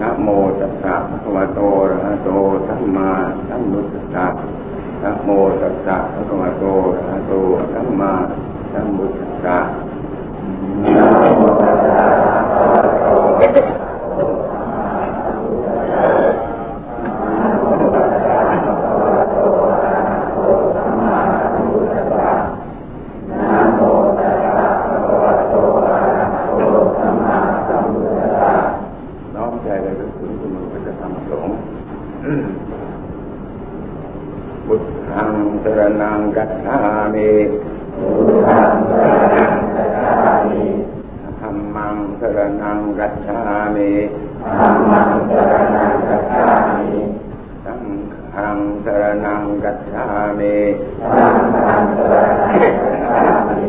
นะโมตัสสะภะคะวะโตอะระหะโตสัมมาสัมพุทธัสสะนะโมตัสสะภะคะวะโตอะระหะโตสัมมาสัมพุทธัสสะนะโมตัสสะภะคะวะโตอะระหะโตสัมมาสัมพุทธัสสะนะโมตัสสะภะคะวะโตอะระหะโตสัมมาสัมพุทธัสสะนะโมตัสสะภะคะวะโตอะระหะโตสัมมาสัมพุทธัสสะน้อมใจเลยก็ถึงคุณพระธรรมสงฆ์บุตทังสรนังกัจฉามิบุตทังสรนังกัจฉามิธรรมังสรนังกัจฉามิธรรมังสรนังกัจฉามิสังฆังสรนังกัจฉามิสังฆังสรนังกัจฉามิ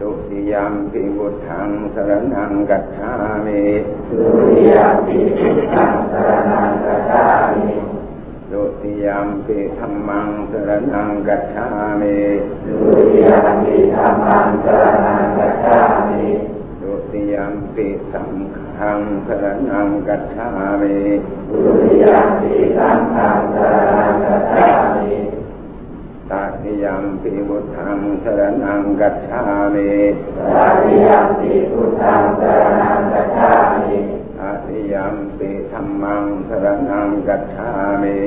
ดุติยมปิบุตทังสรนังกัจฉามิดุติยมปิบุตทังสรนังกัจฉามิดุติยมปิธรรมังสรนังกัจฉามิดุติยมปิธรรมังสรนังกัจฉามิดุติยมปิสังฆังสรนังกัจฉามิดุติยมปิสังฆังสรนังกัจฉามิตติยมปิบุตทัง สรนังกัจฉามิตติยมปิบุตทังสรนังกัจฉามิตติยมปิธรรมังสรนังกัจฉามิ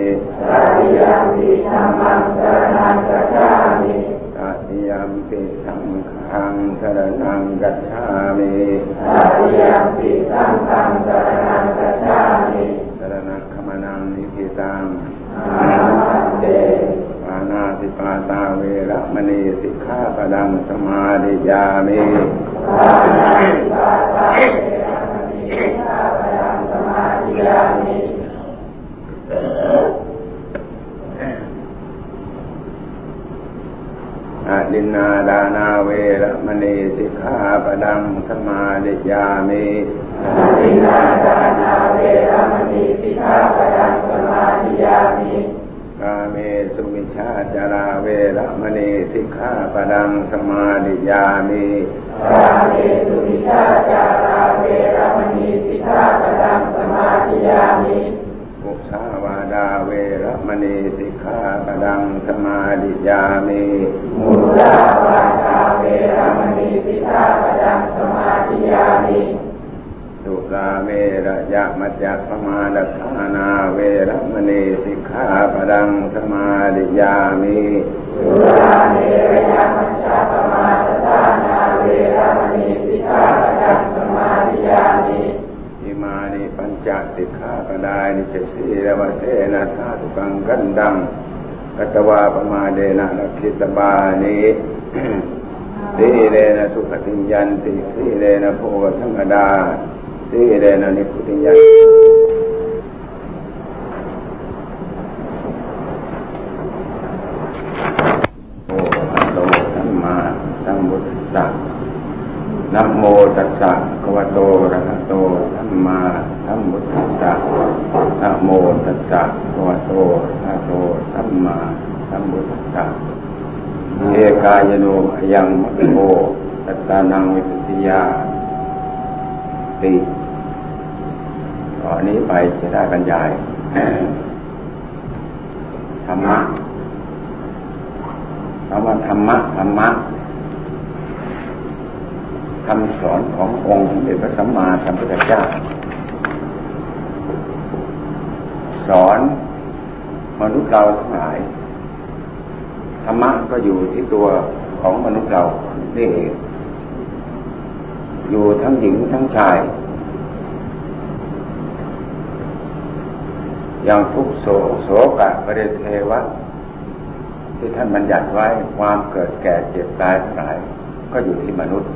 ตติยมปิธรรมังสรนังกัจฉามิตติยมปิสังฆังสรนังกัจฉามิตติยมปิสังฆังสรนังกัจฉามิสรณคมนังนิพิตังอาหันเต ปานา ตาเวระมณีสิกขาปดังสมาดิยามิปานาติปาเวระมณีสิกขาปดังสมาดิยามิอะดินนาดานาเวระมณีสิกขาปดังสมาดิยามิอะดินนาดานาเวระมณีสิกขาปดังสมาดิยามิาจาราเวระมณีสิกขาปดังสมาดิยามิกาเมสุมิชาจาราเวระมณีสิกขาปดังสมาดิยามิมุสาวาดาเวระมณีสิกขาปดังสมาดิยามิมุสาวาดาเวระมณีสิกขาปดังสมาดิยามิ สุราเมระยะมัจจปมาดฐานาเวระมณีสิกขาปดังสมาดิยามิสุราเมระยะมัจจปมาดฐานาเวระมณีสิกขาปดังสมาดิยามิอิมานิปัญจสิกขาปดานิเจสีระวะเสนะสาธุกังกันดังกัตวาปมาเดนะนักขิตบานิสีเลนะสุขติยันติสีเลนะโพวสังกดา sai ya daina ne kuɗin ya. ไปจะได้บรรยายธรรมะคำว่าธรรมะธรรมะคำสอนขององค์เด็จพระสัมมาสัมพุทธเจ้า สอนมนุษย์เราทั้งหลายธรรมะก็อยู่ที่ตัวของมนุษย์เรานี่เองอยู่ทั้งหญิงทั้งชาย อย่างทุกโศกโศกะปริเทวะ ที่ท่านบัญญัติไว้ความเกิดแก่เจ็บตายทั้งหลายก็อยู่ที่มนุษย์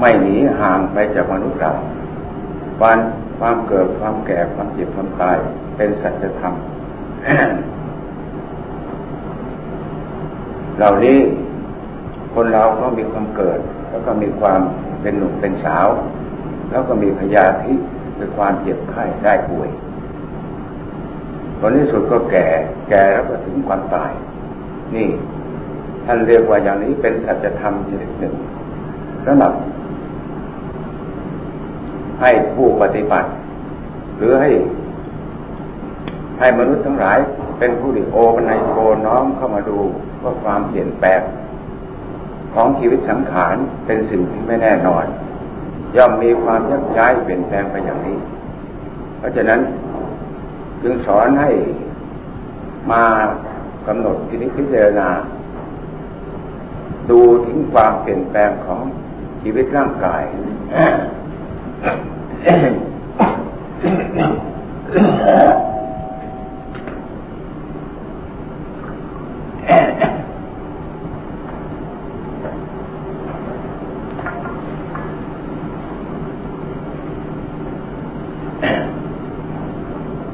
ไม่หนีห่างไปจากมนุษย์เราวันความเกิดความแก่ความเจ็บความตายเป็นสัจธรรมเหล่านี้คนเราก็มีความเกิด แล้วก็มีความเป็นหนุ่มเป็นสาว แล้วก็มีพยาธิคือความเจ็บไข้ได้ป่วย ผลที่สุดก็แก่ แก่แล้วก็ถึงความตาย นี่ ท่านเรียกว่าอย่างนี้เป็นสัจธรรมชนิดหนึ่งสำหรับ ให้ผู้ปฏิบัติ หรือให้ให้มนุษย์ทั้งหลายเป็นผู้ดิโอปันโกน้อมเข้ามาดูว่าความเปลี่ยนแปลงของชีวิตสังขารเป็นสิ่งที่ไม่แน่นอน ย่อมมีความยักย้ายเปลี่ยนแปลงไปอย่างนี้ เพราะฉะนั้น จึงสอนให้มากำหนดทีนิพิจารณา ดูถึงความเปลี่ยนแปลงของชีวิตร่างกาย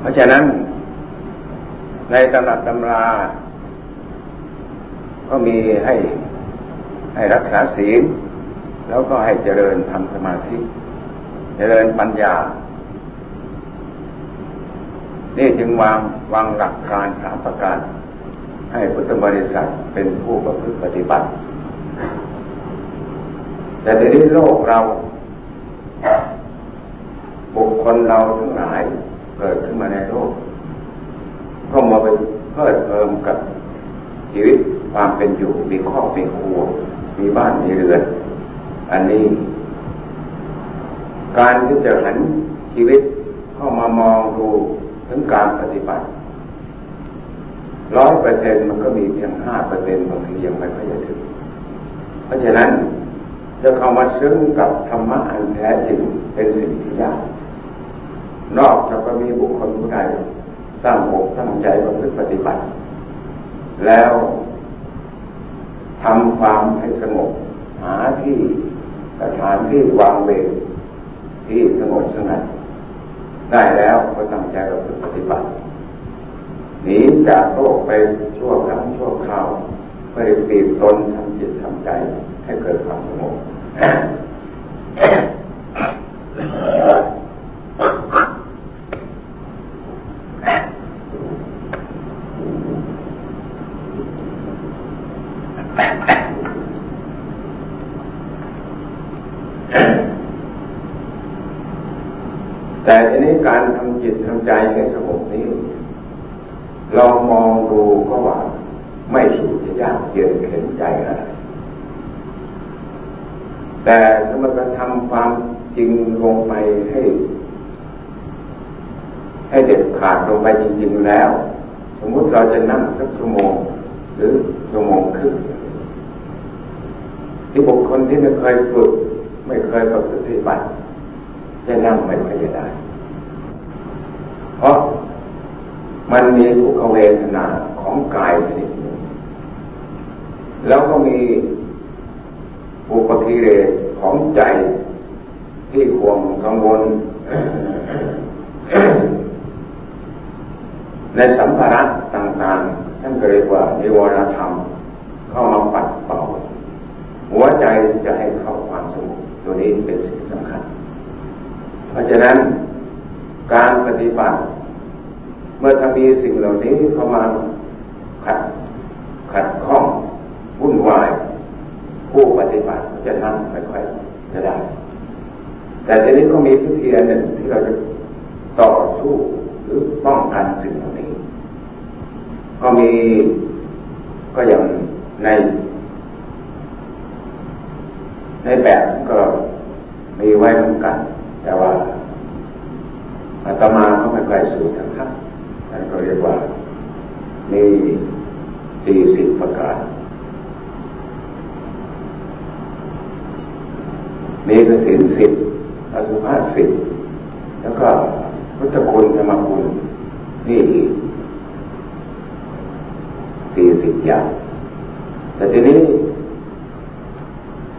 เพราะนั้น ในตำนักตำรา ก็มีให้ให้รักษาศีล แล้วก็ให้เจริญทำสมาธิ เจริญปัญญา นี่จึงวางวางหลักการสามประการ ให้พุทธบริษัทเป็นผู้ประพฤติปฏิบัติ แต่ในนี้โลกเรา บุคคลเราทั้งหลาย เกิดขึ้นมาในโลกก็มาไปเพิ่มเติมกับชีวิตความเป็นอยู่มีครอบมีครัวมีบ้านมีเรือน อันนี้ การที่จะหันชีวิตเข้ามามองดูถึงการปฏิบัติร้อยเปอร์เซ็นมันก็มีเพียงห้าเปอร์เซ็นบางทียังไม่ค่อยจะถึง เพราะฉะนั้นจะเข้ามาซึ้งกับธรรมะอันแท้จริงเป็นสิ่งที่ยาก นอกจากจะมีบุคคลผู้ใดตั้งอกตั้งใจประพฤติปฏิบัติ แล้วทำความให้สงบหาที่สถานที่วางเวรที่สงบสงัดได้แล้วก็ตั้งใจประพฤติปฏิบัติหนีจากโลกไปชั่วครั้งชั่วคราวเพื่อปีบตนทำจิตทำใจให้เกิดความสงบแต่ทีนี้การทำจิตทำใจให้สงบนี้เรามองดูก็ว่า ไม่สูจะยากเย็นเข็นใจอะไรแต่ถ้ามันกระทำความจริงลงไปให้ ให้เด็ด ขาดลงไปจริงๆแล้ว สมมุติเราจะนั่งสักชั่วโมง หรือชั่วโมงครึ่งที่บุคคลที่ไม่เคยฝึก ไม่เคยปฏิบัติจะนั่งไม่ค่อยจะได้ เพราะมันมีทุกขเวทนาของกายชนิดหนึ่งแล้วก็มีอุปกิเลสของใจที่ห่วงกังวล ในสัมภาระต่างๆท่านก็เรียกว่านิวรธรรม เข้ามาปัดเป่า หัวใจจะให้เข้าความสงบตัวนี้เป็นสิ่งสำคัญ เพราะฉะนั้นการปฏิบัติ เมื่อถ้ามีสิ่งเหล่านี้เข้ามาขัดขัดข้องวุ่นวาย ผู้ปฏิบัติจะนั่งไม่ค่อยจะได้ แต่ทีนี้ก็มีวิธีหนึ่งที่เราจะต่อสู้หรือป้องกันสิ่งเหล่านี้ ก็มีก็อย่างใน ในแบบก็มีไว้เหมือนกัน แต่ว่าอาตมาก็ไม่ค่อยสู่สักพักท่านก็เรียกว่า มีสี่สิบประการมีกสินสิบอสุภาสิบแล้วก็พุทธคุณธรรมคุณนี่อีก สิบอย่าง แต่ทีนี้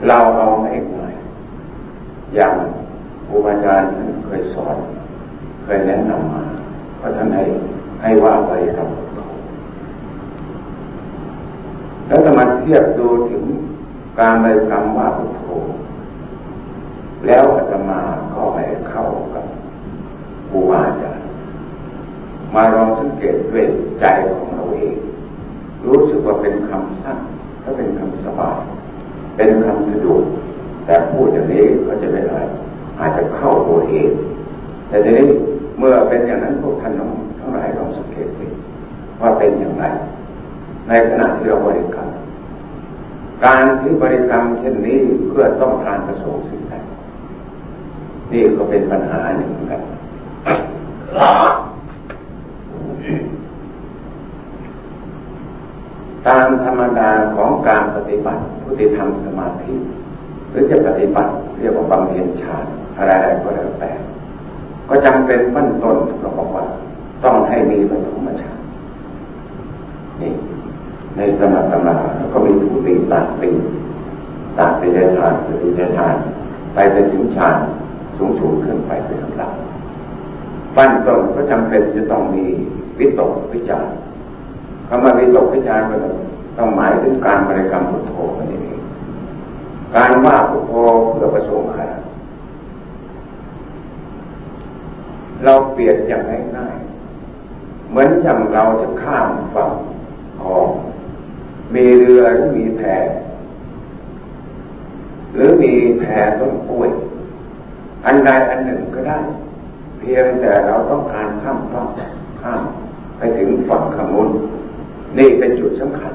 เราเอาให้ง่ายอย่างครูอาจารย์ท่านเคยสอน เคยแนะนำมาเพราะท่านให้ให้ว่าไปครับแล้วจะมาเทียบดูถึงการบริกรรมว่าพุทโธแล้วอาตมาก็ให้เข้ากับครูอาจารย์มาลองสังเกตด้วยใจของเราเอง รู้สึกว่าเป็นคำสั้นถ้าเป็นคำสบายเป็นคำสะดวกแต่พูดอย่างนี้ก็จะไม่ไรอาจจะเข้าตัวเอง แต่ทีนี้เมื่อเป็นอย่างนั้นพวกท่านน้องทั้งหลายลองสังเกตดูว่าเป็นอย่างไร ในขณะที่เราบริกรรม การที่บริกรรมเช่นนี้เพื่อต้องการประสงค์สิ่งใดนี่ก็เป็นปัญหาหนึ่งกันตามธรรมดาของการปฏิ บัติผู้ที่ทำสมาธิหรือจะปฏิบัติเรียกว่าบำเพ็ญฌานอะไรๆก็แล้วแต่ ก็จำเป็นขั้นต้นเราบอกว่า ต้องให้มีปฐมฌานนี่ในสมาธมาแล้วก็มีทุติตาติตาติยฌานสติยฌานไปไปถึงฌานสูงสูงขึ้นไปเป็นลำดับปั้นต้นก็จำเป็นจะต้องมีวิตกวิจารคำว่าวิตกวิจารก็ ต้องหมายถึงการบริกรรมพุทโธนั่นเองการว่าพุทโธเพื่อประสงค์อะไรเราเปลี่ยนอย่างง่ายๆเหมือนอย่างเราจะข้ามฝั่งของมีเรือหรือมีแพหรือมีแพต้นกล้วย อันใดอันหนึ่งก็ได้ เพียงแต่เราต้องการข้ามฝั่งข้ามไปถึงฝั่งขมุนนี่เป็นจุดสำคัญ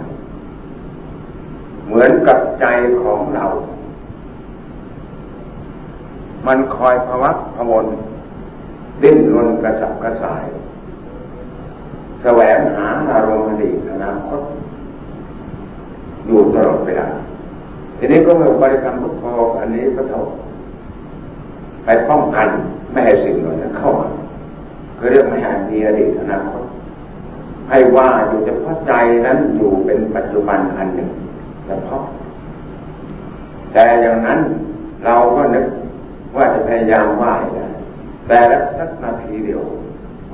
เหมือนกับใจของเรา มันคอยภวักพวนดิ้นรนกระสับกระส่าย แสวงหาอารมณ์อดีตอนาคตอยู่ตลอดเวลาทีนี้ก็มื่อบริกรรมพุทโธอันนี้ก็เท่าไปป้องกันไม่ให้สิ่งเหล่านั้นเข้ามาคือเรื่องไม่ให้มีอดีตอนาคตให้ว่าอยู่เฉพาะใจนั้นอยู่เป็นปัจจุบันอันหนึ่ง ฉพาะ แต่อย่างนั้นเราก็นึกว่าจะพยายามว่าได้แต่ละสักนาทีเดียว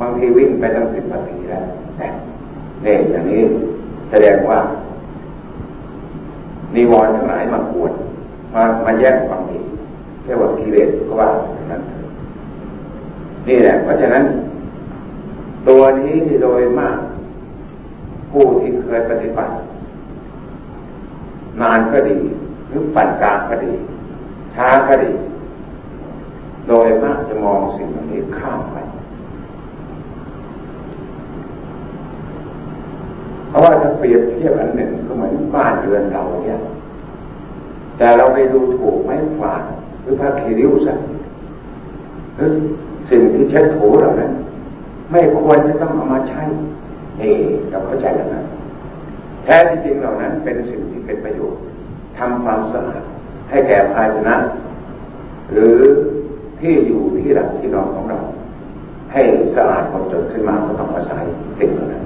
บางทีวิ่งไปตั้งสิบนาทีแล้วเนี่ยอย่างนี้แสดงว่านิวรณ์ทั้งหลายมาปวดมามาแย่งความดีเรียกว่ากิเลสก็ว่าอย่างนั้นนี่แหละ เพราะฉะนั้น ตัวนี้โดยมาก ผู้ที่เคยปฏิบัติ นานก็ดี หรือปั่นกลางก็ดี ช้าก็ดี โดยมากจะมองสิ่งนี้ข้ามไปเพราะว่าถ้าเปรียบเทียบอันหนึ่งก็เหมือนบ้านเรือนเราเนี่ยแต่เราไปดูถูกไม้ฝาดหรือผ้าคีริ้วสักหรือสิ่งที่เช็ดถูเหล่านั้นไม่ควรจะต้องเอามาใช้เอเราเข้าใจแล้วนะ แท้ที่จริงเหล่านั้นเป็นสิ่งที่เป็นประโยชน์ทำความสะอาดให้แก่ภาชนะ หรือที่อยู่ที่หลักที่นอนของเรา ให้สะอาดหมดจดขึ้นมาก็ต้องอาศัยสิ่งเหล่านั้น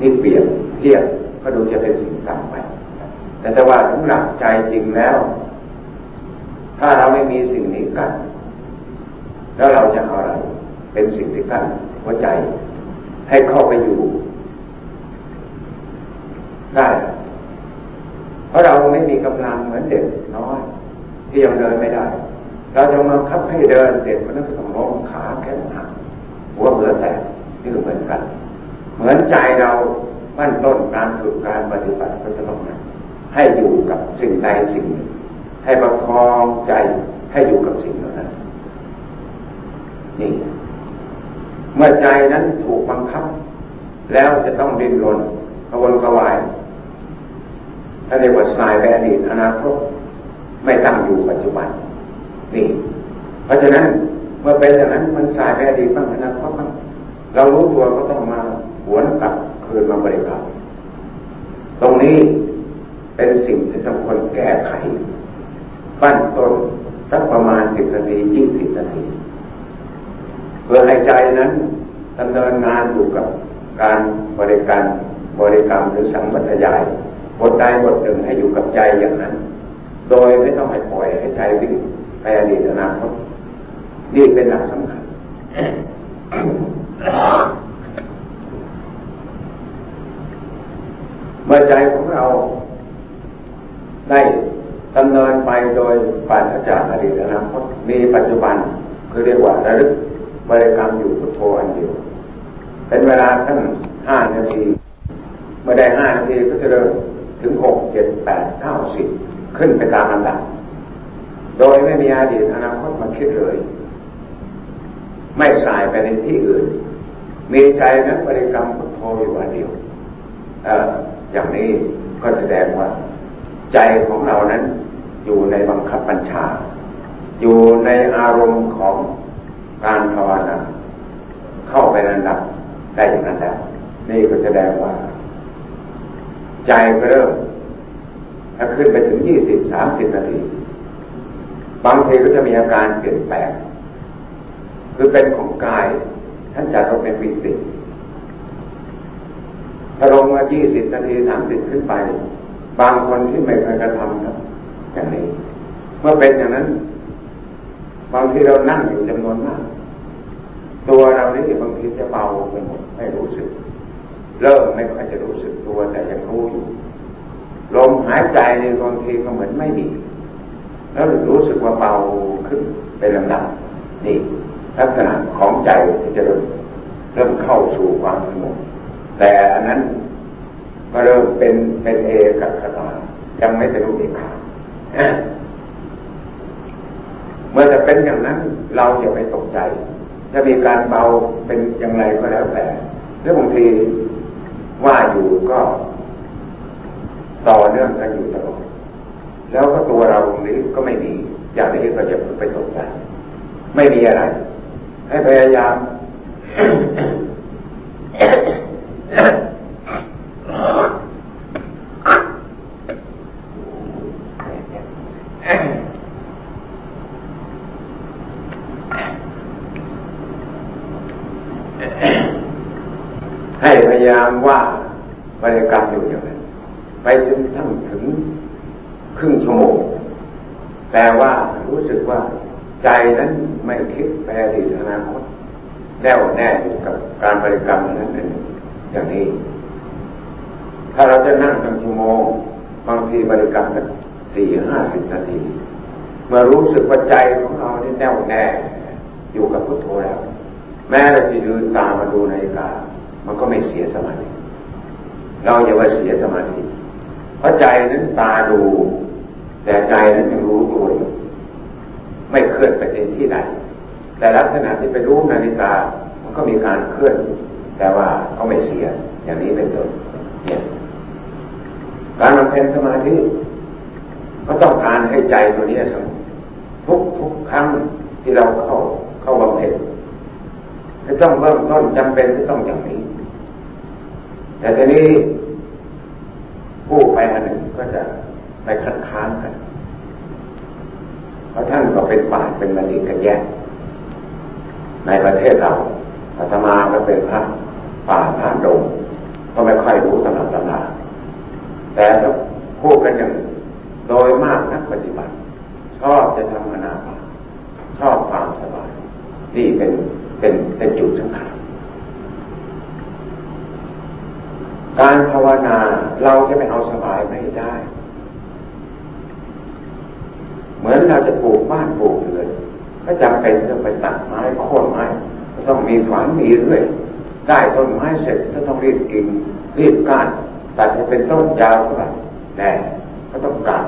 นี่เปลี่ยนเทียบก็ดูจะเป็นสิ่งต่างไป แต่ถ้าว่าถึงหลักใจจริงแล้ว ถ้าเราไม่มีสิ่งนี้กัน แล้วเราจะเอาอะไร เป็นสิ่งที่กั้นหัวใจ ให้เข้าไปอยู่ ได้ เพราะเราไม่มีกำลังเหมือนเด็กน้อยที่ยังเดินไม่ได้ เราจะมาคับให้เดินเด็กมันต้องล้มขาแขนหักหัวเหลือแตกนี่ก็เหมือนกัน เหมือนใจเรามั่นต้นการฝึกการปฏิบัติก็จะต้องให้อยู่กับสิ่งใดสิ่งหนึ่ง ให้ประคองใจให้อยู่กับสิ่งนั้นนี่เมื่อใจนั้นถูกบังคับ แล้วจะต้องดิ้นรนกระวนกระวาย ถ้าเรียกว่าสายแบอดีตอนาคตไม่ตั้งอยู่ปัจจุบันนี่ เพราะฉะนั้นเมื่อเป็นอย่างนั้นมันสายแบอดีตบ้างอนาคตบ้างเรารู้ตัวก็ต้องมาหวนกลับคืนมาบริกรรมตรงนี้เป็นสิ่งที่ต้องคนแก้ไขปั้นต้นสักประมาณสิบนาทียี่สิบนาทีเพื่อให้ใจนั้นดำเนินงานอยู่กับการบริการบริกรรมหรือสังวัตยาย บทใดบทหนึ่งให้อยู่กับใจอย่างนั้น โดยไม่ต้องให้ปล่อยให้ใจวิ่งไปอดีตอนาคตนี่เป็นหลักสำคัญเมื่อใจของเราได้ดำเนินไปโดยปราศจากอดีตอนาคตมีปัจจุบันคือเรียกว่าระลึกบริกรรมอยู่พุทโธอันเดียว เป็นเวลาตั้งห้านาที เมื่อได้ห้านาทีก็จะเริ่ม ถึงหกเจ็ดแปดเก้าสิบขึ้นไปตามลำดับ โดยไม่มีอดีตอนาคตมาคิดเลย ไม่สายไปในที่อื่น มีใจนั้นบริกรรมพุทโธอยู่วันเดียวเอออย่างนี้ก็แสดงว่า ใจของเรานั้นอยู่ในบังคับบัญชา อยู่ในอารมณ์ของการภาวนาเข้าไประดับได้อย่างนั้นแล้วนี่ก็แสดงว่า ใจก็เริ่มถ้าขึ้นไปถึงยี่สิบสามสิบนาที บางทีก็จะมีอาการเปลี่ยนแปลง คือเป็นของกาย ท่านจัดว่าเป็นวิติถ้าลงมายี่สิบนาทีสามสิบขึ้นไป บางคนที่ไม่เคยกระทำครับอย่างนี้ เมื่อเป็นอย่างนั้น บางทีเรานั่งอยู่จำนวนมาก ตัวเรานี่บางทีจะเบาไปหมดไม่รู้สึก เริ่มไม่ค่อยจะรู้สึกตัวแต่ยังรู้อยู่ลมหายใจในบางทีก็เหมือนไม่มี แล้วรู้สึกว่าเบาขึ้นเป็นลำดับนี่ลักษณะของใจที่จะเริ่มเริ่มเข้าสู่ความสงบแต่อันนั้นก็เริ่มเป็นเป็นเอกัคตายังไม่เป็นรูปเอกขาเมื่อจะเป็นอย่างนั้นเราอย่าไปตกใจ จะมีการเบาเป็นอย่างไรก็แล้วแต่เรื่อบางที ว่าอยู่ก็ต่อเนื่องกันอยู่ตลอดแล้วก็ตัวเราตรงนี้ก็ไม่มี อย่างนี้ก็จะไปตกใจไม่มีอะไร ให้พยายามให้พยายามว่าบริกรรมอยู่อย่างนั้น ไปจนทั้งถึงครึ่งชั่วโมงแต่ว่ารู้สึกว่าใจนั้นไม่คิดไปอดีอนาคตแน่วแน่อยู่กับการบริกรรมนั้นเป็นอย่างนี้ ถ้าเราจะนั่งตั้งชั่วโมงบางทีบริกรรมกันสี่ห้าสิบนาทีเมื่อรู้สึกว่าใจของเรานี่แน่วแน่อยู่กับพุทโธแล้ว แม้เราจะยืนตามาดูนาฬิกามันก็ไม่เสียสมาธิเราอย่าว่าเสียสมาธิ เพราะใจนั้นตาดู แต่ใจนั้นยังรู้ตัวอยู่ไม่เคลื่อนไปที่ใดแต่ลักษณะที่ไปรู้นาฬิกา มันก็มีการเคลื่อน แต่ว่าก็ไม่เสีย อย่างนี้เป็นต้นเนี่ยการบำเพ็ญสมาธิก็ต้องการให้ใจตัวนี้สงบทุกทุกครั้งที่เราเข้าเข้าบำเพ็ญจะต้องเริ่มต้นจำเป็นจะต้องอย่างนี้ แต่ทีนี้ ผู้ไปอันหนึ่งก็จะไปคัดค้านกัน เพราะท่านก็เป็นป่าเป็นมณีกันแยกในประเทศเราอาตมาก็เป็นพระป่าพระดงก็ไม่ค่อยรู้ตำรับตำราแต่ถ้าพูดกันอย่างโดยมากนักปฏิบัติ ชอบจะทำอนาป่าชอบความสบายนี่เป็นเป็นเป็นจุดสำคัญ การภาวนาเราจะไม่เอาสบายไม่ได้ เหมือนเราจะปลูกบ้านปลูกเรือนก็จำเป็นต้องไปตัดไม้โค่นไม้ก็ต้องมีฝันมีเรื่อยได้ต้นไม้เสร็จก็ต้องรีบกิ่งรีบก้านตัดให้เป็นต้นยาวเท่าไหร่แน่ก็ต้องกัด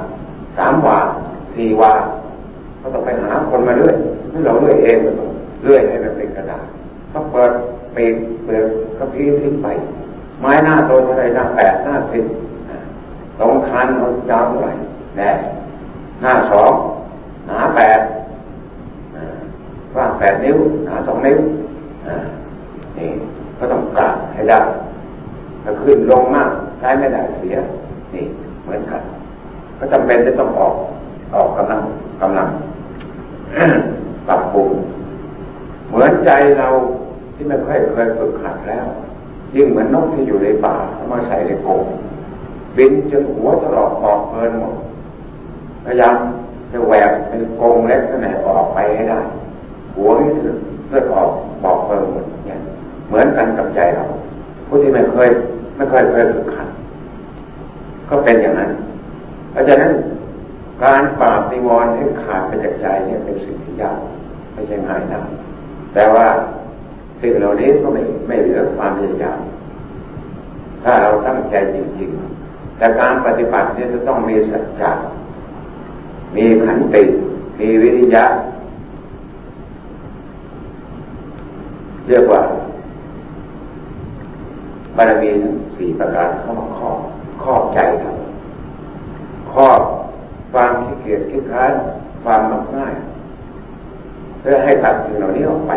สามวาสี่วาก็ต้องไปหาคนมาเรื่อยไม่เราเรื่อยเองเรื่อยให้มันเป็นกระดาษก็เปิดเปีกเปลือกกระพี้ทิ้งไป ไม้หน้าโตเท่าไรหน้าแปดหน้าสิบตรงคันเอายาวเท่าไหร่แน่หน้าสองหนาแปดว่างแปดนิ้ว หนาสองนิ้วนี่ก็ต้องกะให้ได้ถ้าขึ้นลงมากใช้ไม่ได้เสีย นี่เหมือนกัน ก็จำเป็นจะต้องออกออกกำลังกำลังปรับปรุงเหมือนใจเราที่ไม่ค่อยเคยฝึกขัดแล้ว ยิ่งเหมือนนกที่อยู่ในป่าเอามาใส่ในกรงบินจนหัวตลอดออกเพลินหมดพยายามจะแหวกเป็นกรงเล็กขนาดออกไปให้ได้ หัวนี่ถึงเลือดออกบอกเพลินหมดเนี่ยเหมือนกันกับใจเรา ผู้ที่ไม่เคยไม่เคยเคยฝึกขัดก็เป็นอย่างนั้นเพราะฉะนั้นการปราบนิวรณ์ให้ขาดไปจากใจเนี่ยเป็นสิ่งที่ยากไม่ใช่ง่ายนะแต่ว่า สิ่งเหล่านี้ก็ไม่ไม่เหลือความพยายาม ถ้าเราตั้งใจจริง ๆ แต่การปฏิบัติเนี่ยจะต้องมีสัจจะมีขันติมีวิริยะ เรียกว่าบารมีทั้งสี่ประการเข้ามาครอบครอบใจเราครอบความขี้เกียจขี้ค้านความมักง่าย เพื่อให้ตัดสิ่งเหล่านี้ออกไป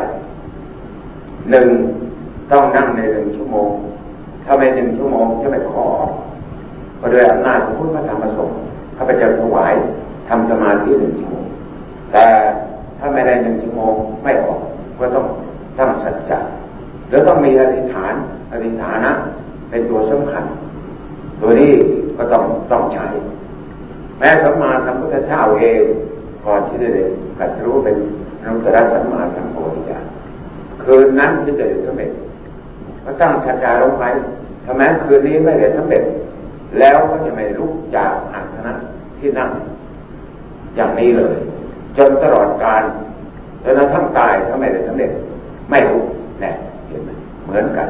หนึ่งต้องนั่งในหนึ่งชั่วโมง ถ้าไม่หนึ่งชั่วโมงจะไม่ขอก็โดยอำนาจของพุทธธรรมประสงค์ข้าพเจ้าถวายทำสมาธิหนึ่งชั่วโมง แต่ถ้าไม่ได้หนึ่งชั่วโมงไม่ออกก็ต้องตั้งสัจจะแล้วต้องมีอธิษฐานอธิษฐานะ เป็นตัวสำคัญ ตัวนี้ก็ต้องต้องใช้ แม้สัมมาสัมพุทธเจ้าเองก่อนที่จะได้กัดรู้เป็นนุตตรสัมมาสัมโพธิญาณ คืนนั้นที่จะได้สำเร็จก็ตั้งชัจจาลงไปถ้าแม้คืนนี้ไม่ได้สำเร็จ แล้วก็จะไม่ลุกจากอาสนะที่นั่ง อย่างนี้เลย จนตลอดการจนกระทั่งตายถ้าไม่ได้สำเร็จ ไม่รู้แน่เห็นไหมเหมือนกัน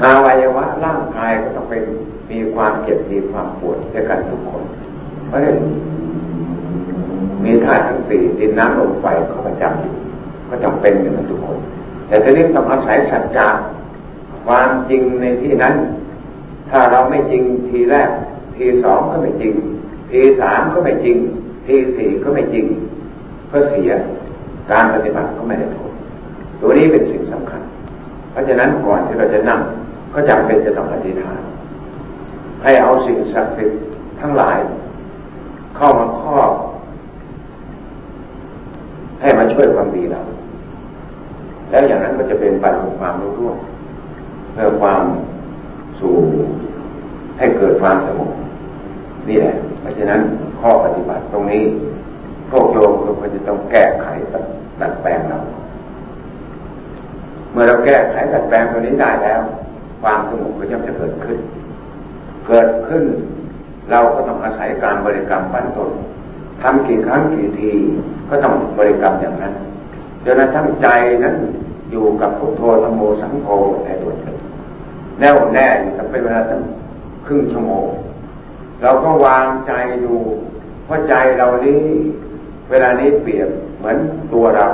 อาวัยวะร่างกายก็ต้องเป็นมีความเจ็บมีความปวดด้วยกันทุกคนเพราะฉะนั้น สี่ดินน้ำลมไฟเขาประจำอยู่ ก็จำเป็นอยู่ทุกคน แต่ทีนี้ต้องอาศัยสัจจะความจริงในที่นั้น ถ้าเราไม่จริงทีแรก ทีสองก็ไม่จริง ทีสามก็ไม่จริง ทีสี่ก็ไม่จริง ก็เสียการปฏิบัติก็ไม่ได้ผลตัวนี้เป็นสิ่งสำคัญ เพราะฉะนั้นก่อนที่เราจะนั่งก็จำเป็นจะต้องอธิษฐาน ให้เอาสิ่งศักดิ์สิทธิ์ทั้งหลาย เข้ามาครอบ ให้มาช่วยความดีเรา แล้วอย่างนั้นก็จะเป็นปัญญความรู้ร่วมเพื่อความสู่ให้เกิดความสงบนี่แหละ เพราะฉะนั้นข้อปฏิบัติตรงนี้พวกโยมก็จะต้องแก้ไขตัดแปลงเรา เมื่อเราแก้ไขตัดแปลงตัวนี้ได้แล้ว ความสงบก็ย่อมจะเกิดขึ้น เกิดขึ้น เราก็ต้องอาศัยการบริกรรมปั้นตนทำกี่ครั้งกี่ที ก็ต้องบริกรรมอย่างนั้นจนกระทั่งใจนั้นอยู่กับพุทโธธรรมโมสังโฆในตัวเองแน่วแน่ตั้งเป็นเวลาตั้งครึ่งชั่วโมงเราก็วางใจดูเพราะใจเรานี้เวลานี้เปรียบเหมือนตัวเรา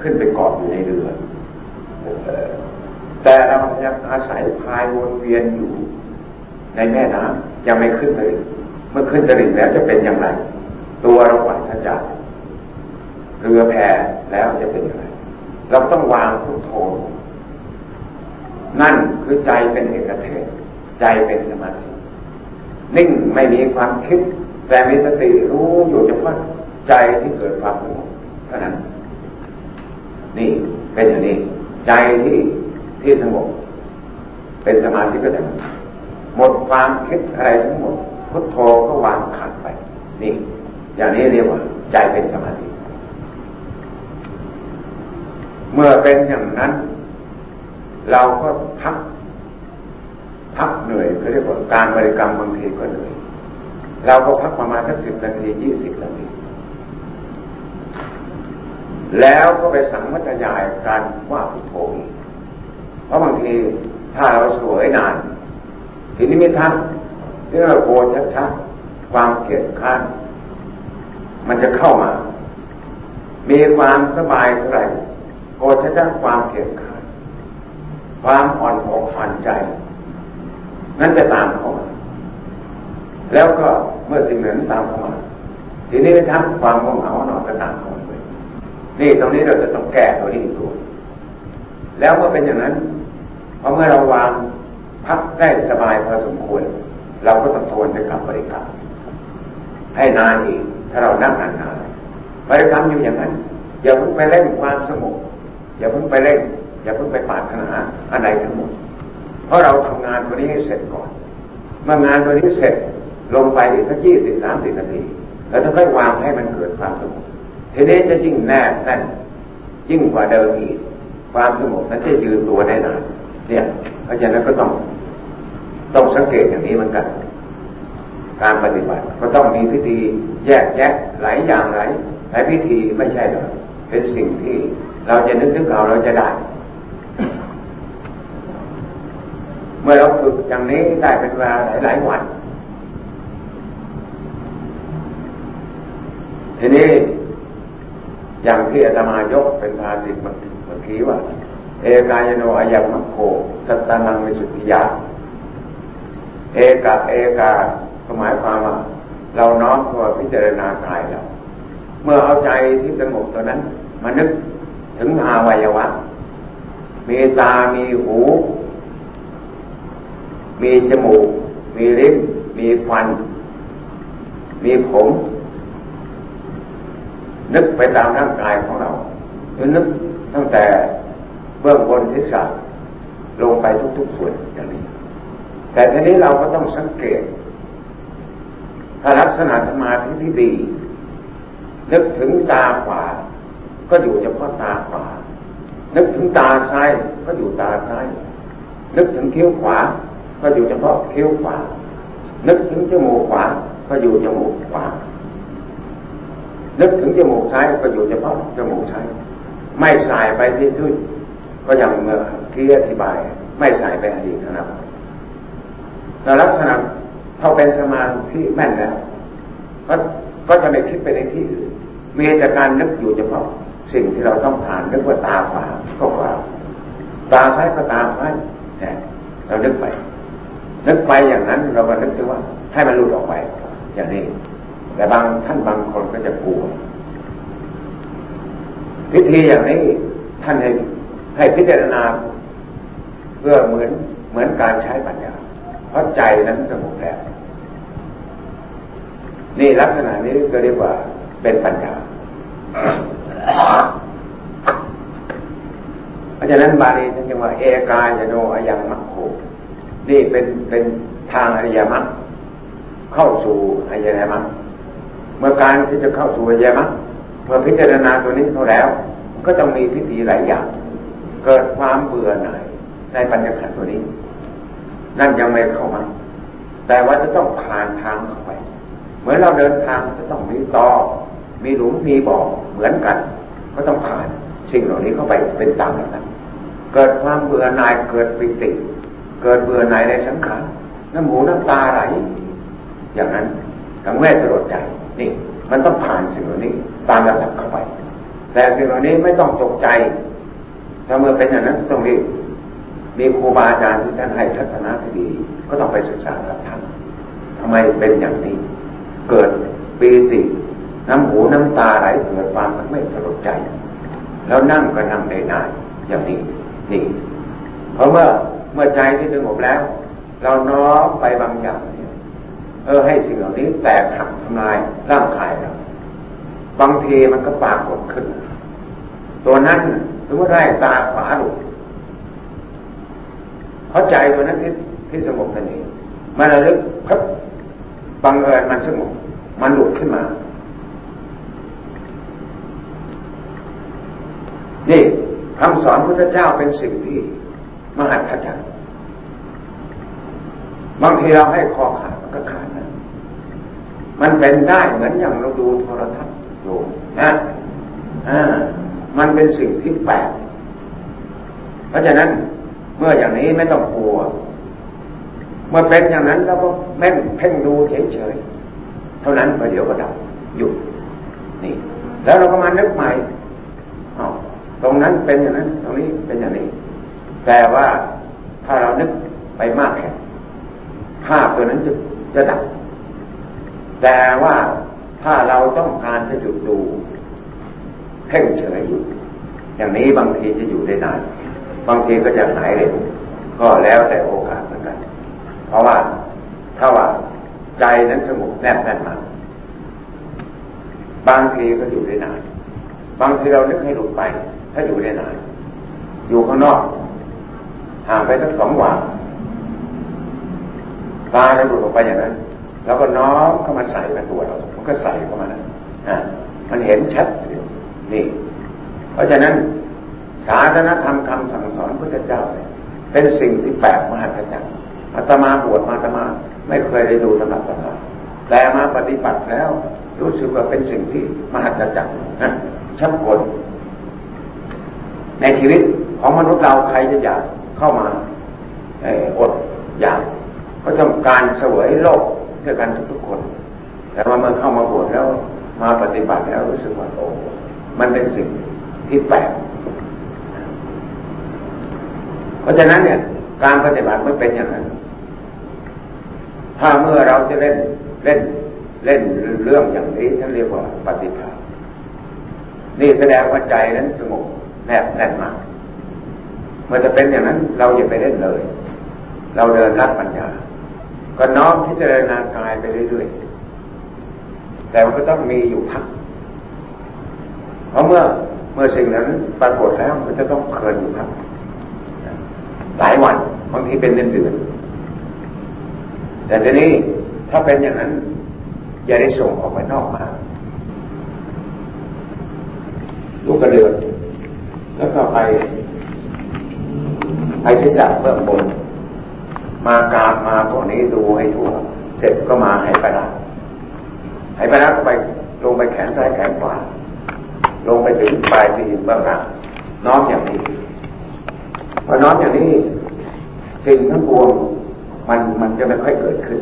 ขึ้นไปเกาะอยู่ในเรือแต่เรายังอาศัยพายวนเวียนอยู่ในแม่น้ำยังไม่ขึ้นตลิ่งเมื่อขึ้นตลิ่งแล้วจะเป็นอย่างไร ตัวเราไหวถ้าจะ เรือแพแล้วจะเป็นอย่างไรเราต้องวางพุทโธนั่นคือใจเป็นเอกเทศใจเป็นสมาธินิ่งไม่มีความคิด แต่มีสติรู้อยู่เฉพาะใจที่เกิดความสงบเท่านั้น นี่เป็นอย่างนี้ ใจที่ที่สงบเป็นสมาธิก็จะหมดความคิดอะไรทั้งหมดพุทโธก็วางขาดไป นี่ อย่างนี้เรียกว่า ใจเป็นสมาธิ เมื่อเป็นอย่างนั้น เราก็พัก พักเหนื่อยเขาเรียกว่าการบริกรรมบางทีก็เหนื่อยเราก็พักประมาณสักสิบนาทียี่สิบนาทีแล้วก็ไปสังมัตยายการว่าพุทโธเพราะบางทีถ้าเราสวยนานทีนี้ไม่ทันที่เราโกรธชัดๆความเกลียดข้านมันจะเข้ามา มีความสบายเท่าไหร่ ชัดๆความเกลียดขานความอ่อนอกอ่อนใจ นั่นจะตามเข้ามาแล้วก็เมื่อสิ่งเหล่านั้นตามเข้ามาทีนี้ทันความง่วงเหงานอนก็ตามเข้ามาด้วยนี่ตรงนี้เราจะต้องแก้ตัวนี้ตัวแล้วเมื่อเป็นอย่างนั้นพอเมื่อเราวางพักได้สบายพอสมควร เราก็ต้องทวนไปกับบริกรรมให้นานอีกถ้าเรานั่งนานๆบริกรรมอยู่อย่างนั้น อย่าเพิ่งไปเล่นความสงบ อย่าเพิ่งไปเล่น อย่าเพิ่งไปปาถนาอะไรทั้งหมด เพราะเราทำงานตัวนี้ให้เสร็จก่อน เมื่องานตัวนี้เสร็จลงไปอีกสักยี่สิบสามสิบนาทีแล้วถ้าค่อยวางให้มันเกิดความสงบทีนี้จะยิ่งแน่แน่นยิ่งกว่าเดิมอีกความสงบนั้นจะยืนตัวได้นานเนี่ยเพราะฉะนั้นก็ต้องต้องสังเกตอย่างนี้เหมือนกัน การปฏิบัติก็ต้องมีพิธีแยกแยะหลายอย่างหลายหลายพิธีไม่ใช่หรอกเป็นสิ่งที่ เราจะนึกถึงเราเราจะได้ เมื่อเราฝึกอย่างนี้ได้เป็นเวลาหลายหลายวัน ทีนี้อย่างที่อาตมายกเป็นภาสิทเมื่อกี้ว่า เอกายโนอายังมัคโคสัตตานังมิสุทธิยาเอกะเอกาหมายความว่าเราน้อมตัวพิจารณากายเรา เมื่อเอาใจที่สงบตัวนั้น มานึก ถึงอาวัยวะ มีตา มีหู มีจมูก มีลิ้น มีฟัน มีผม นึกไปตามร่างกายของเราหรือนึกตั้งแต่เบื้องบนทิศลงไปทุกๆส่วนอย่างนี้ แต่ทีนี้เราก็ต้องสังเกต ถ้าลักษณะสมาธิที่ดีนึกถึงตาขวา ก็อยู่เฉพาะตาขวา นึกถึงตาซ้ายก็อยู่ตาซ้าย นึกถึงคิ้วขวา ก็อยู่เฉพาะคิ้วขวา นึกถึงจมูกขวา ก็อยู่จมูกขวา นึกถึงจมูกซ้ายก็อยู่เฉพาะจมูกซ้าย ไม่สายไปที่ทุยก็ยังเมื่อกี้อธิบาย ไม่สายไปอดีตนะครับแต่ลักษณะเขาเป็นสมาธิแม่นแล้วก็ก็จะไม่คิดไปในที่อื่นมีแต่การนึกอยู่เฉพาะ สิ่งที่เราต้องผ่านนึกว่าตาขวาก็ขวาตาซ้ายก็ตาซ้ายเนี่ยเรานึกไป นึกไปอย่างนั้นเราก็นึกถึงว่า ให้มันหลุดออกไป อย่างนี้ แต่บางท่านบางคนก็จะกลัวพิธีอย่างนี้ท่านให้ให้พิจารณา เพื่อเหมือนเหมือนการใช้ปัญญาเพราะใจนั้นสงบแล้วนี่ลักษณะนี้ก็เรียกว่าเป็นปัญญา เพราะฉะนั้นบาลีท่านจึงว่า เอกายโนอายังมัคโคนี่เป็นเป็นทางอริยมรรคเข้าสู่อริยมรรคเมื่อการที่จะเข้าสู่อริยมรรคเมื่อพิจารณาตัวนี้เท่าแล้ว ก็ต้องมีพิธีหลายอย่าง เกิดความเบื่อหน่ายในปัญญาขันตัวนี้ นั่นยังไม่เข้ามา แต่ว่าจะต้องผ่านทางเข้าไป เหมือนเราเดินทางจะต้องมีต่อ มีหลุมมีบ่อเหมือนกัน ก็ต้องผ่านสิ่งเหล่านี้เข้าไปเป็นตามนั้นเกิดความเบื่อหน่ายเกิดปิติ เกิดเบื่อหน่ายในสังขารน้ำหูน้ำตาไหลอย่างนั้นกังเวทตลดใจนี่ มันต้องผ่านสิ่งเหล่านี้ตามระดับเข้าไป แต่สิ่งเหล่านี้ไม่ต้องตกใจถ้าเมื่อเป็นอย่างนั้นต้องรีบมีครูบาอาจารย์ที่ท่านให้ทัศนะที่ดีก็ต้องไปศึกษากับท่านทำไมเป็นอย่างนี้ เกิดปีติ น้ำหูน้ำตาไหลเกิดความไม่สลดใจ แล้วนั่งก็นั่งได้นานอย่างนี้นี่เพราะเมื่อเมื่อใจที่สงบแล้ว เราน้อมไปบางอย่างเนี่ยเออให้สิ่งเหล่านี้แตกหักทำลายร่างกายเราบางทีมันก็ปากดขึ้น ตัวนั้นถือว่าได้ตาขวาหลุดเพราะใจตัวนั้นที่ที่สงบนั่นเองมันระลึกครับบังเอิญมันสงบมันหลุดขึ้นมา นี่คำสอนพระเจ้าเป็นสิ่งที่มหัศจรรย์บางทีเราให้คอขาดมันก็ขาดนะมันเป็นได้เหมือนอย่างเราดูโทรทัศน์อยู่นะอ่ามันเป็นสิ่งที่แปลกเพราะฉะนั้นเมื่ออย่างนี้ไม่ต้องกลัว เมื่อเป็นอย่างนั้นแล้วก็แม่งเพ่งดูเฉยๆเท่านั้นประเดี๋ยวก็ดับหยุดนี่ แล้วเราก็มานึกใหม่อ๋อ ตรงนั้นเป็นอย่างนั้น ตรงนี้เป็นอย่างนี้ แต่ว่าถ้าเรานึกไปมากแค่ภาพตัวนั้นจะจะดับ แต่ว่าถ้าเราต้องการจะหยุดดูเพ่งเฉยอยู่ อย่างนี้บางทีจะอยู่ได้นาน บางทีก็จะหายเร็ว ก็แล้วแต่โอกาสเหมือนกัน เพราะว่าถ้าว่าใจนั้นสงบแนบแน่นมาบางทีก็อยู่ได้นาน บางทีเรานึกให้หลุดไป ถ้าอยู่ได้นานอยู่ข้างนอกห่างไปสักสองวันตาเราหลุดออกไปอย่างนั้น แล้วก็น้อมเข้ามาใส่กับตัวเรา มันก็ใส่เข้ามานะอ่ามันเห็นชัดเลยนี่ เพราะฉะนั้นศาสนธรรมคำสั่งสอนพระเจ้าเป็นสิ่งที่แปลกมหัศจรรย์อาตมาบวชมาอาตมาไม่เคยได้ดูตำหรับตำราแต่มาปฏิบัติแล้ว รู้สึกว่าเป็นสิ่งที่มหัศจรรย์นะชักกล ในชีวิตของมนุษย์เราใครจะอยากเข้ามาอดอยากก็ต้องการเสวยโลกด้วยกันทุกๆคน แต่ว่าเมื่อเข้ามาบวชแล้วมาปฏิบัติแล้วรู้สึกว่าโอ้มันเป็นสิ่งที่แปลกเพราะฉะนั้นเนี่ย การปฏิบัติไม่เป็นอย่างนั้น ถ้าเมื่อเราจะเล่นเล่นเล่นเรื่องอย่างนี้ท่านเรียกว่าปฏิภาณนี่แสดงว่าใจนั้นสงบ แนบแน่นมากเมื่อจะเป็นอย่างนั้น เราอย่าไปเล่นเลย เราเดินรัดปัญญา ก็น้อมพิจารณากายไปเรื่อยๆ แต่มันก็ต้องมีอยู่พัก เพราะเมื่อเมื่อสิ่งนั้นปรากฏแล้วมันจะต้องเพลินอยู่พักหลายวันบางทีเป็นเดือนเดือนแต่ทีนี้ถ้าเป็นอย่างนั้น อย่าได้ส่งออกไปนอกมาลูกกระเดือน แล้วก็ไปไปศีรษะเบื้องบน มากราบมาพวกนี้ดูให้ทั่ว เสร็จก็มาให้ไปละให้ไปละก็ไปลงไปแขนซ้ายแขนขวา ลงไปถึงปลายตีนเบื้องหลังน้อมอย่างนี้พอน้อมอย่างนี้สิ่งทั้งปวงมันมันจะไม่ค่อยเกิดขึ้น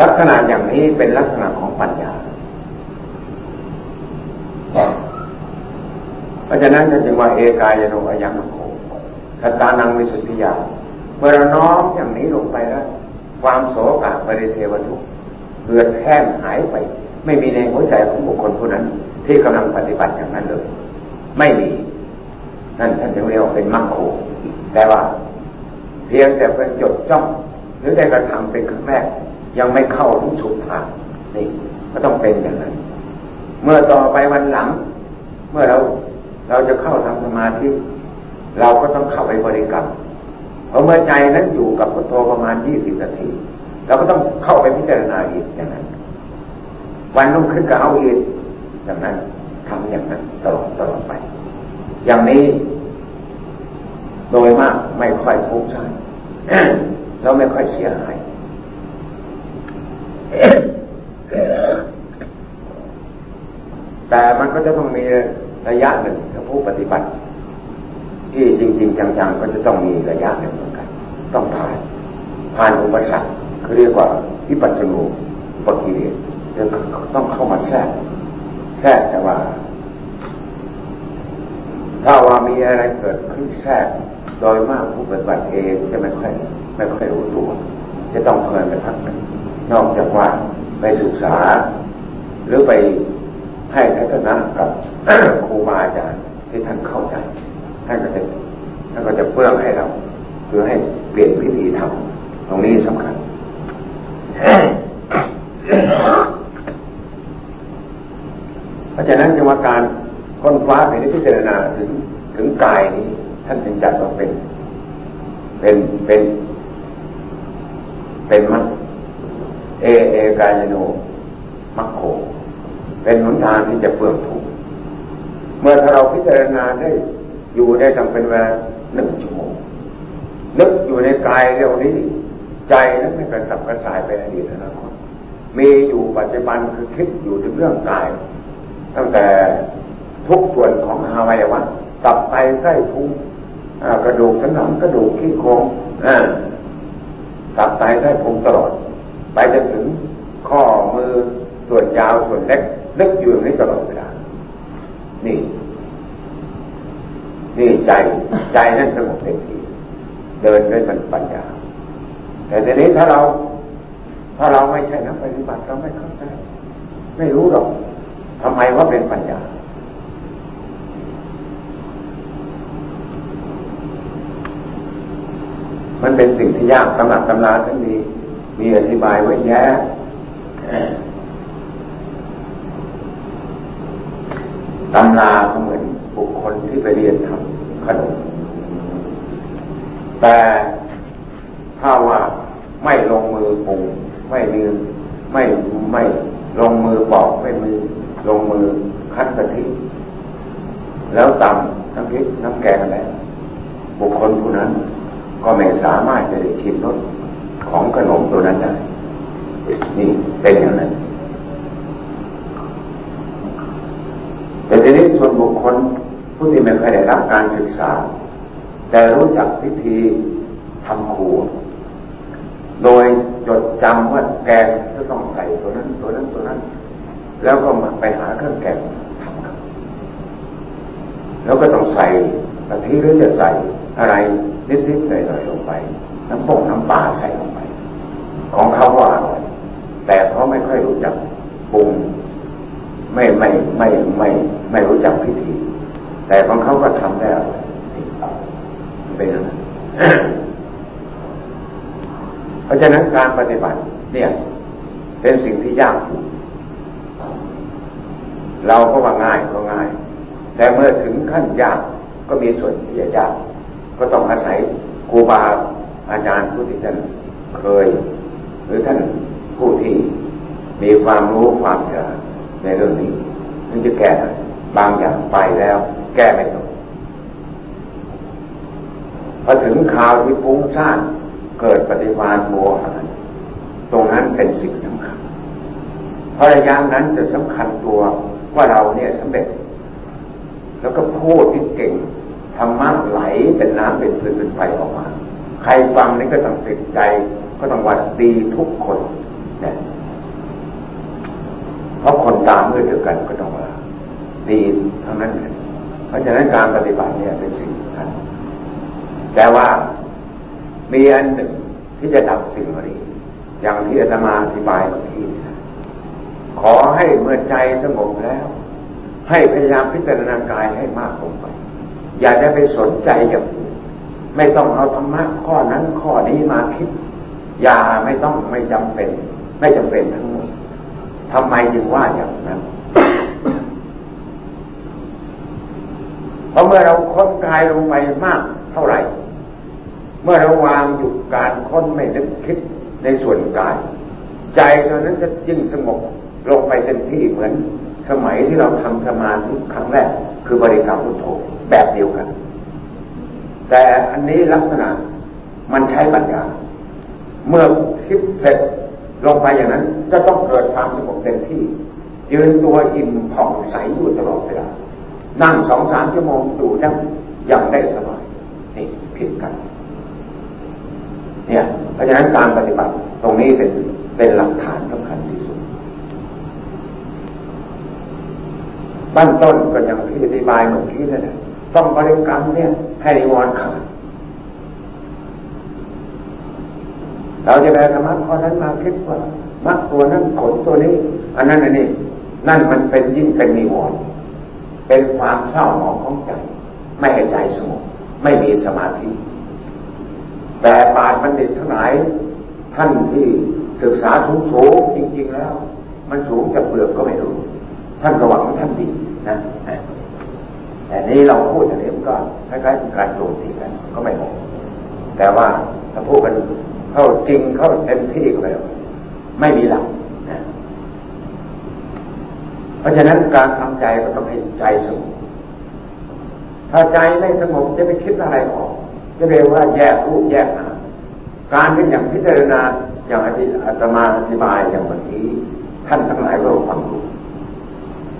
ลักษณะอย่างนี้เป็นลักษณะของปัญญา เพราะฉะนั้นจึงว่าเอกายโนอายังโคสัตตานังวิสุทธิยาเมื่อเราน้อมอย่างนี้ลงไปแล้ว ความโศกะปริเทวทุกเกิดแห้งหายไป ไม่มีในหัวใจของบุคคลผู้นั้น ที่กำลังปฏิบัติอย่างนั้นเลย ไม่มี นั่นท่านจึงเรียกว่าเป็นมังโคแต่ว่า เพียงแต่เป็นจดจ้อง หรือได้กระทำเป็นครั้งแรก ยังไม่เข้าถึงสุดทางนี่ก็ต้องเป็นอย่างนั้น เมื่อต่อไปวันหลัง เมื่อเราเราจะเข้าทำสมาธิเราก็ต้องเข้าไปบริกรรมเพราะเมื่อใจนั้นอยู่กับพุทโธประมาณยี่สิบนาทีเราก็ต้องเข้าไปพิจารณาอีกอย่างนั้น วันนุ่งขึ้นก็เอาอีกอย่างนั้นทำอย่างนั้นตลอดตลอดไป อย่างนี้ โดยมากไม่ค่อยฟุ้งซ่านแล้วไม่ค่อยเสียหาย แต่มันก็จะต้องมีระยะหนึ่งถ้าผู้ปฏิบัติ ที่จริง ๆ จังๆก็จะต้องมีระยะหนึ่งเหมือนกัน ต้องผ่าน ผ่านอุปสรรคคือเรียกว่าวิปัสสนูปกิเลสต้องเข้ามาแทรกแทรกแต่ว่า ถ้าว่ามีอะไรเกิดขึ้นแทรกโดยมากผู้ปฏิบัติเองจะไม่ค่อย ไม่ค่อยรู้ตัวจะต้องเพลินไปพักหนึ่ง นอกจากว่าไปศึกษา หรือไปให้ทัศนะกับครูบาอาจารย์ที่ท่านเข้าใจท่านก็จะท่านก็จะเพื่อให้เราเพื่อให้เปลี่ยนวิธีทำตรงนี้สำคัญเพราะฉะนั้นจึงว่าการค้นฟ้าเป็นพิจารณาถึงถึงกายนี้ ท่านจึงจัดว่าเป็น เป็นเป็น เป็นมัเอเอกายโนมัคโค เป็นหนทางที่จะเปลืองทุกเมื่อถ้าเราพิจารณาได้อยู่ได้ตั้ง เป็นเวลาหนึ่งชั่วโมงนึกอยู่ในกายเรื่องนี้ ใจนั้นไม่กระสับกระส่ายไปอดีตอนาคตมีอยู่ปัจจุบันคือคิดอยู่ถึงเรื่องกาย ตั้งแต่ทุกส่วนของอวัยวะตับไตไส้พุงกระดูกสันหลังกระดูกขี้โครงตับไตไส้พุงตลอด ไปจนถึงข้อมือส่วนยาวส่วนเล็กนึกอยู่นี้ตลอดเวลา นี่ นี่ใจใจนั้นสงบเต็มทีเดินด้วยมันปัญญา แต่ทีนี้ถ้าเรา ถ้าเราไม่ใช่นักปฏิบัติเราไม่เข้าใจ ไม่รู้หรอกทำไมว่าเป็นปัญญา มันเป็นสิ่งที่ยากตำหนักตำราทั้งนี้มีอธิบายไว้แยะ ตำราก็เหมือนบุคคลที่ไปเรียนทำขนม แต่ถ้าว่าไม่ลงมือปรุงไม่มีไม่ไม่ลงมือปอกไม่มือลงมือคั้นกะทิแล้วตำน้ำพริกน้ำแกงอะไรบุคคลผู้นั้นก็ไม่สามารถจะได้ชิมรสของขนมตัวนั้นได้นี่เป็นอย่างนั้น แต่ทีนี้ส่วนบุคคลผู้ที่ไม่เคยได้รับการศึกษา แต่รู้จักวิธีทำครัวโดยจดจำว่าแกงจะต้องใส่ตัวนั้น ตัวนั้นตัวนั้น แล้วก็มาไปหาเครื่องแกงทำครับ แล้วก็ต้องใส่กะทิหรือจะใส่อะไรนิดๆหน่อยๆลงไป น้ำปงน้ำปลาใส่ลงไป ของเขาก็อร่อยแต่เขาไม่ค่อยรู้จักปรุง ไม่ไม่ไม่ไม่ไม่รู้จักพิธี แต่ของเขาก็ทำได้เป็นเพราะฉะนั้นการปฏิบัติ เนี่ย เป็นสิ่งที่ยากอยู่เราก็ว่าง่ายก็ง่าย แต่เมื่อถึงขั้นยากก็มีส่วนที่จะยาก ก็ต้องอาศัยครูบาอาจารย์ผู้ที่ท่านเคย หรือท่านผู้ที่มีความรู้ความเฉลียว ในเรื่องนี้ถึงจะแก้บางอย่างไปแล้ว แก้ไม่ตกพอถึงข่าวที่ปุ้งซ่านเกิดปฏิวานโมหะตรงนั้นเป็นสิ่งสำคัญเพราะระยะนั้นจะสำคัญตัวว่าเราเนี่ยสำเร็จ แล้วก็พูดที่เก่งธรรมะไหลเป็นน้ำเป็นฟืนเป็นไฟออกมา ใครฟังนี่ก็ต้องติดใจก็ต้องหวัดดีทุกคนเนี่ยเพราะคน ตามเมื่อเดียวกันก็ต้องว่าดีทั้งนั้นเลยเพราะฉะนั้นการปฏิบัติเนี่ยเป็นสิ่งสำคัญแต่ว่ามีอันหนึ่งที่จะดับสิ่งนี้อย่างที่อาตมาอธิบายเมื่อกี้ขอให้เมื่อใจสงบแล้ว ให้พยายามพิจารณากายให้มากลงไป อย่าได้ไปสนใจอย่างไม่ต้องเอาธรรมะข้อนั้นข้อนี้มาคิด อย่าไม่ต้องไม่จำเป็น ไม่จำเป็นทั้งหมด ทำไมจึงว่าอย่างนั้นเพราะเมื่อเราค้นกายลงไปมากเท่าไหร่ เมื่อเราวางหยุดการค้นไม่นึกคิดในส่วนกาย ใจตอนนั้นจะยิ่งสงบลงไปเต็มที่เหมือน สมัยที่เราทำสมาธิครั้งแรก คือบริกรรมพุทโธแบบเดียวกัน แต่อันนี้ลักษณะมันใช้ปัญญาเมื่อคิดเสร็จ ลงไปอย่างนั้นจะต้องเกิดความสงบเต็มที่ ยืนตัวอิ่มผ่องใสอยู่ตลอดเวลา นั่งสองสามชั่วโมงดูยังอยังได้สบายนี่ผิดกัน เนี่ย เพราะฉะนั้นการปฏิบัติตรงนี้เป็นเป็นหลักฐานสำคัญที่สุดบ้านต้นก็อยังที่อธิบายเมื่อกี้นั่นแหละต้องบริกรรมเนี่ยให้นิวรณ์ขาด เราจะไปธรรมะข้อนั้นมาคิดว่ามักตัวนั้นผลตัวนี้ อันนั้นอันนี้ นั่นมันเป็นยิ่งเป็นนิวรณ์เป็นความเศร้าหมองของใจ ไม่ให้ใจสงบไม่มีสมาธิ แต่ปาดบัณฑิตทั้งหลายท่านที่ศึกษาสูงสูงจริง ๆ แล้ว มันสูงจะเปลือกก็ไม่รู้ ท่านก็หวังท่านดีนะแต่นี้เราพูดอย่างนี้มันก็คล้ายๆเป็นการโจมตีกันก็ไม่เหมาะแต่ว่าถ้าพูดกัน เข้าจริงเข้าเต็มที่ก็แล้วไม่มีหลักนะเพราะฉะนั้นการทำใจก็ต้องให้ใจสงบถ้าใจไม่สงบจะไปคิดอะไรออก จะเรียกว่าแยกรูปแยกนามการเป็นอย่างพิจารณาอย่างอธิอาตมาอธิบายอย่างเมื่อกี้ท่านทั้งหลายก็ฟังรู้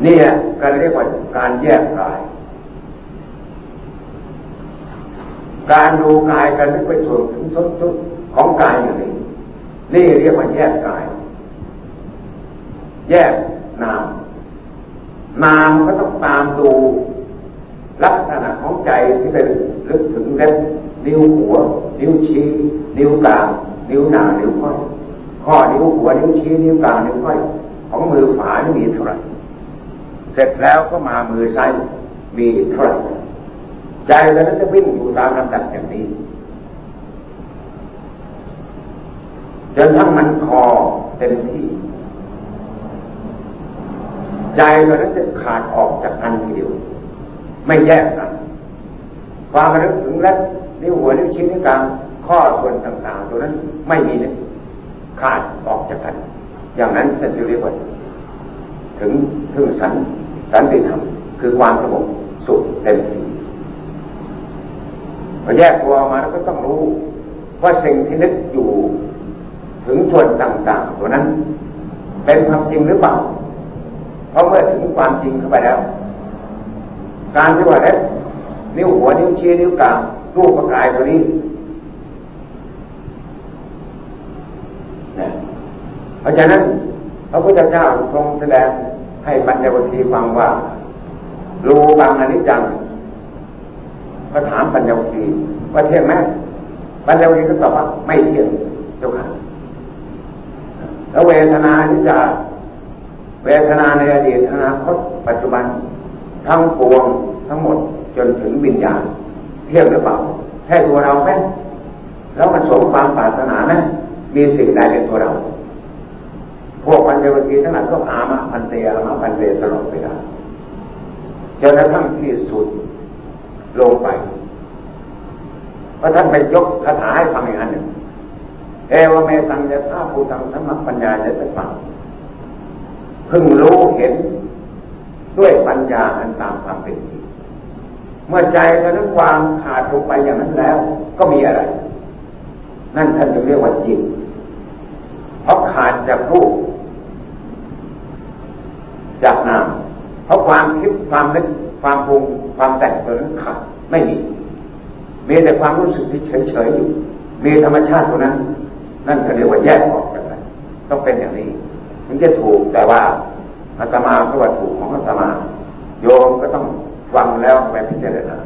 นี่การเรียกว่าการแยกกาย การดูกายกันนึกไปส่วนถึงสุดสุด ของกายอยู่นี้นี่เรียกว่าแยกกาย แยกนาม นามก็ต้องตามดูลักษณะของใจที่เป็นลึกถึงเล็บนิ้วหัว นิ้วชี้ นิ้วกลาง นิ้วนางนิ้วก้อยข้อนิ้วหัว นิ้วชี้ นิ้วกลาง นิ้วก้อย ของมือขวานี่มีเท่าไหร่ เสร็จแล้วก็มามือซ้ายมีเท่าไหร่ ใจเรานั้นจะวิ่งอยู่ตามลำดับอย่างนี้ จนทั้งมันพอเต็มที่ ใจเรานั้นจะขาดออกจากอันทีเดียว ไม่แยกกันความระลึกถึงและนิ้วหัวนิ้วชี้นิ้วกลางข้อส่วนต่างๆ ตัวนั้นไม่มีเลยขาดออกจากกัน อย่างนั้นจะเรียกว่าถึงถึงสันสันติธรรมคือความสงบสุขเต็มที่พอแยกตัวออกมาแล้วก็ต้องรู้ ว่าสิ่งที่นึกอยู่ ถึงส่วนต่าง ๆ ตัวนั้น เป็นความจริงหรือเปล่า เพราะเมื่อถึงความจริงเข้าไปแล้ว การที่ว่าเล็บนิ้วหัวนิ้วชี้นิ้วกลางรูปประกายตัวนี้นะเพราะฉะนั้น พระพุทธเจ้าทรงแสดงให้ปัญญวัคคีฟังว่ารู้บางอนิจจังก็ถามปัญญวัคคีว่าเที่ยงไหมปัญญวัคคีก็ตอบว่าไม่เที่ยงเจ้าค่ะ แล้วเวทนาที่จะเวทนาในอดีตอนาคตปัจจุบัน ทั้งปวงทั้งหมดจนถึงวิญญาณ เที่ยงหรือเปล่าแค่ตัวเราไหมแล้วมันสมความปรารถนาไหมมีสิ่งใดเป็นตัวเรา พวกปัญญวัคีทั้งหลายก็อามะพันเตอามะพันเตตลอดเวลาจนกระทั่งที่สุดลงไปพระท่านไปยกคาถาให้ฟังอีกอันหนึ่ง เอวเมตังยะธาภูตังสมัคปัญญายะตะฟังพึงรู้เห็นด้วยปัญญาอันตามความเป็นจริงเมื่อใจเท่านั้นวางขาดลงไปอย่างนั้นแล้ว ก็มีอะไร นั่นท่านจะเรียกว่าจิตเพราะขาดจากรูปจากนามเพราะความคิดความนึกความปรุงความแต่งตัวนั้นขาดไม่มีมีแต่ความรู้สึกที่เฉยๆอยู่มีธรรมชาติตัวนั้น นั่นเขาเรียกว่าแยกออกจากกันต้องเป็นอย่างนี้ถึงจะถูกแต่ว่าอาตมาก็ว่าถูกของอาตมา โยมก็ต้องฟังแล้วไปพิจารณา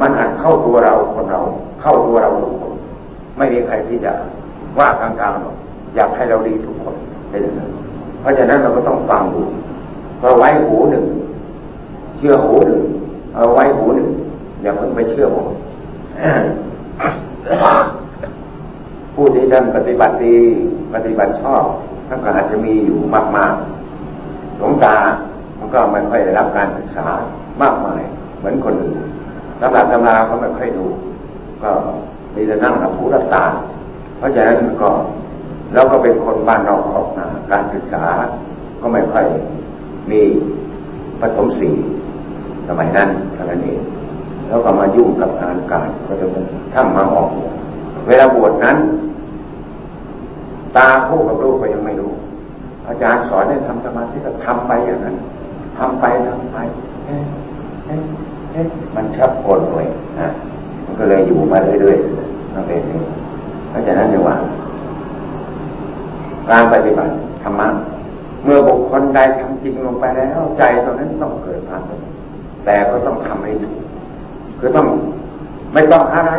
มันอาจเข้าตัวเราคนเรา เข้าตัวเราทุกคน ไม่มีใครที่จะว่ากลางๆหรอกอยากให้เราดีทุกคนเป็นอย่างนั้นเพราะฉะนั้นเราก็ต้องฟังดูเราไว้หูหนึ่ง เชื่อหูหนึ่งเอาไว้หูหนึ่งอย่าเพิ่งไปเชื่อผม ผู้ที่ท่านปฏิบัติดีปฏิบัติชอบท่านก็อาจจะมีอยู่มากๆหลวงตามันก็ไม่ค่อยได้รับการศึกษามากมายเหมือนคนอื่นตำราตำราก็ไม่ค่อยดู ก็มีแต่นั่งรับผู้รับตา เพราะฉะนั้นก็แล้วก็เป็นคนบ้านนอกออกนาการศึกษาก็ไม่ค่อยมีปฐมสีสมัยนั้นเท่านั้นเองแล้วก็มายุ่งกับงานการก็จะเป็นถ้ามาออก เวลาบวชนั้น ตาคู่กับลูกก็ยังไม่รู้ อาจารย์สอนให้ทำสมาธิก็ทำไปอย่างนั้นทำไปทำไปเอ๊ะเอ๊ะเอ๊ะมันชับกลหน่วยนะมันก็เลยอยู่มาเรื่อยๆนั่นเองเพราะฉะนั้นเนี่ยว่า การปฏิบัติธรรมะเมื่อบุคคลใดทำจริงลงไปแล้ว ใจตรงนั้นต้องเกิดความสงบแต่ก็ต้องทำให้ถูกคือต้องไม่ต้องอะไร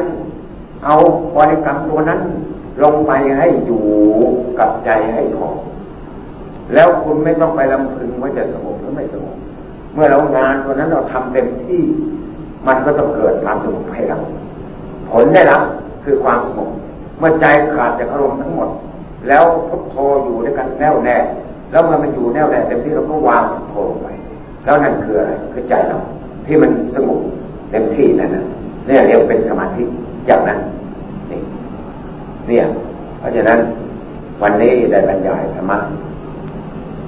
เอาบริกรรมตัวนั้นลงไปให้อยู่กับใจให้พอแล้วคุณไม่ต้องไปลำพึงว่าจะสงบหรือไม่สงบเมื่อเรางานตัวนั้นเราทำเต็มที่ มันก็ต้องเกิดความสงบให้เรา ผลได้รับคือความสงบเมื่อใจขาดจากอารมณ์ทั้งหมด แล้วพุทโธอยู่ด้วยกันแน่วแน่ แล้วเมื่อมันอยู่แน่วแน่เต็มที่เราก็วางพุทโธลงไป แล้วนั่นคืออะไรคือใจเราที่มันสงบเต็มที่นั่นนะเนี่ยเรียกเป็นสมาธิอย่างนั้น เนี่ย เพราะฉะนั้นวันนี้ได้บรรยายธรรมะ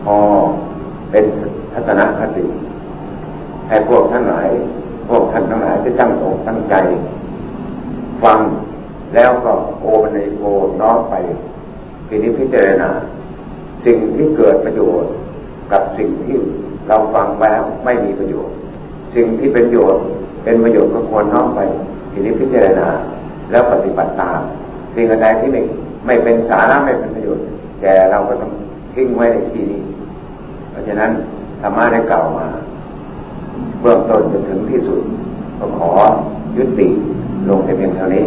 พอเป็นทัศนคติให้พวกท่านหลายพวกท่านทั้งหลายที่ตั้งอกตั้งใจ ฟังแล้วก็โอในโอน้อมไปพินิพิจารณา สิ่งที่เกิดประโยชน์กับสิ่งที่เราฟังแล้วไม่มีประโยชน์ สิ่งที่เป็นประโยชน์เป็นประโยชน์ก็ควรน้อมไปพินิพิจารณา แล้วปฏิบัติตาม สิ่งใดที่ไม่ไม่เป็นสาระไม่เป็นประโยชน์แกเราก็ต้องทิ้งไว้ในที่นี้ เพราะฉะนั้นธรรมะได้กล่าวมาเบื้องต้นจนถึงที่สุด ก็ขอยุติลงแต่เพียงเท่านี้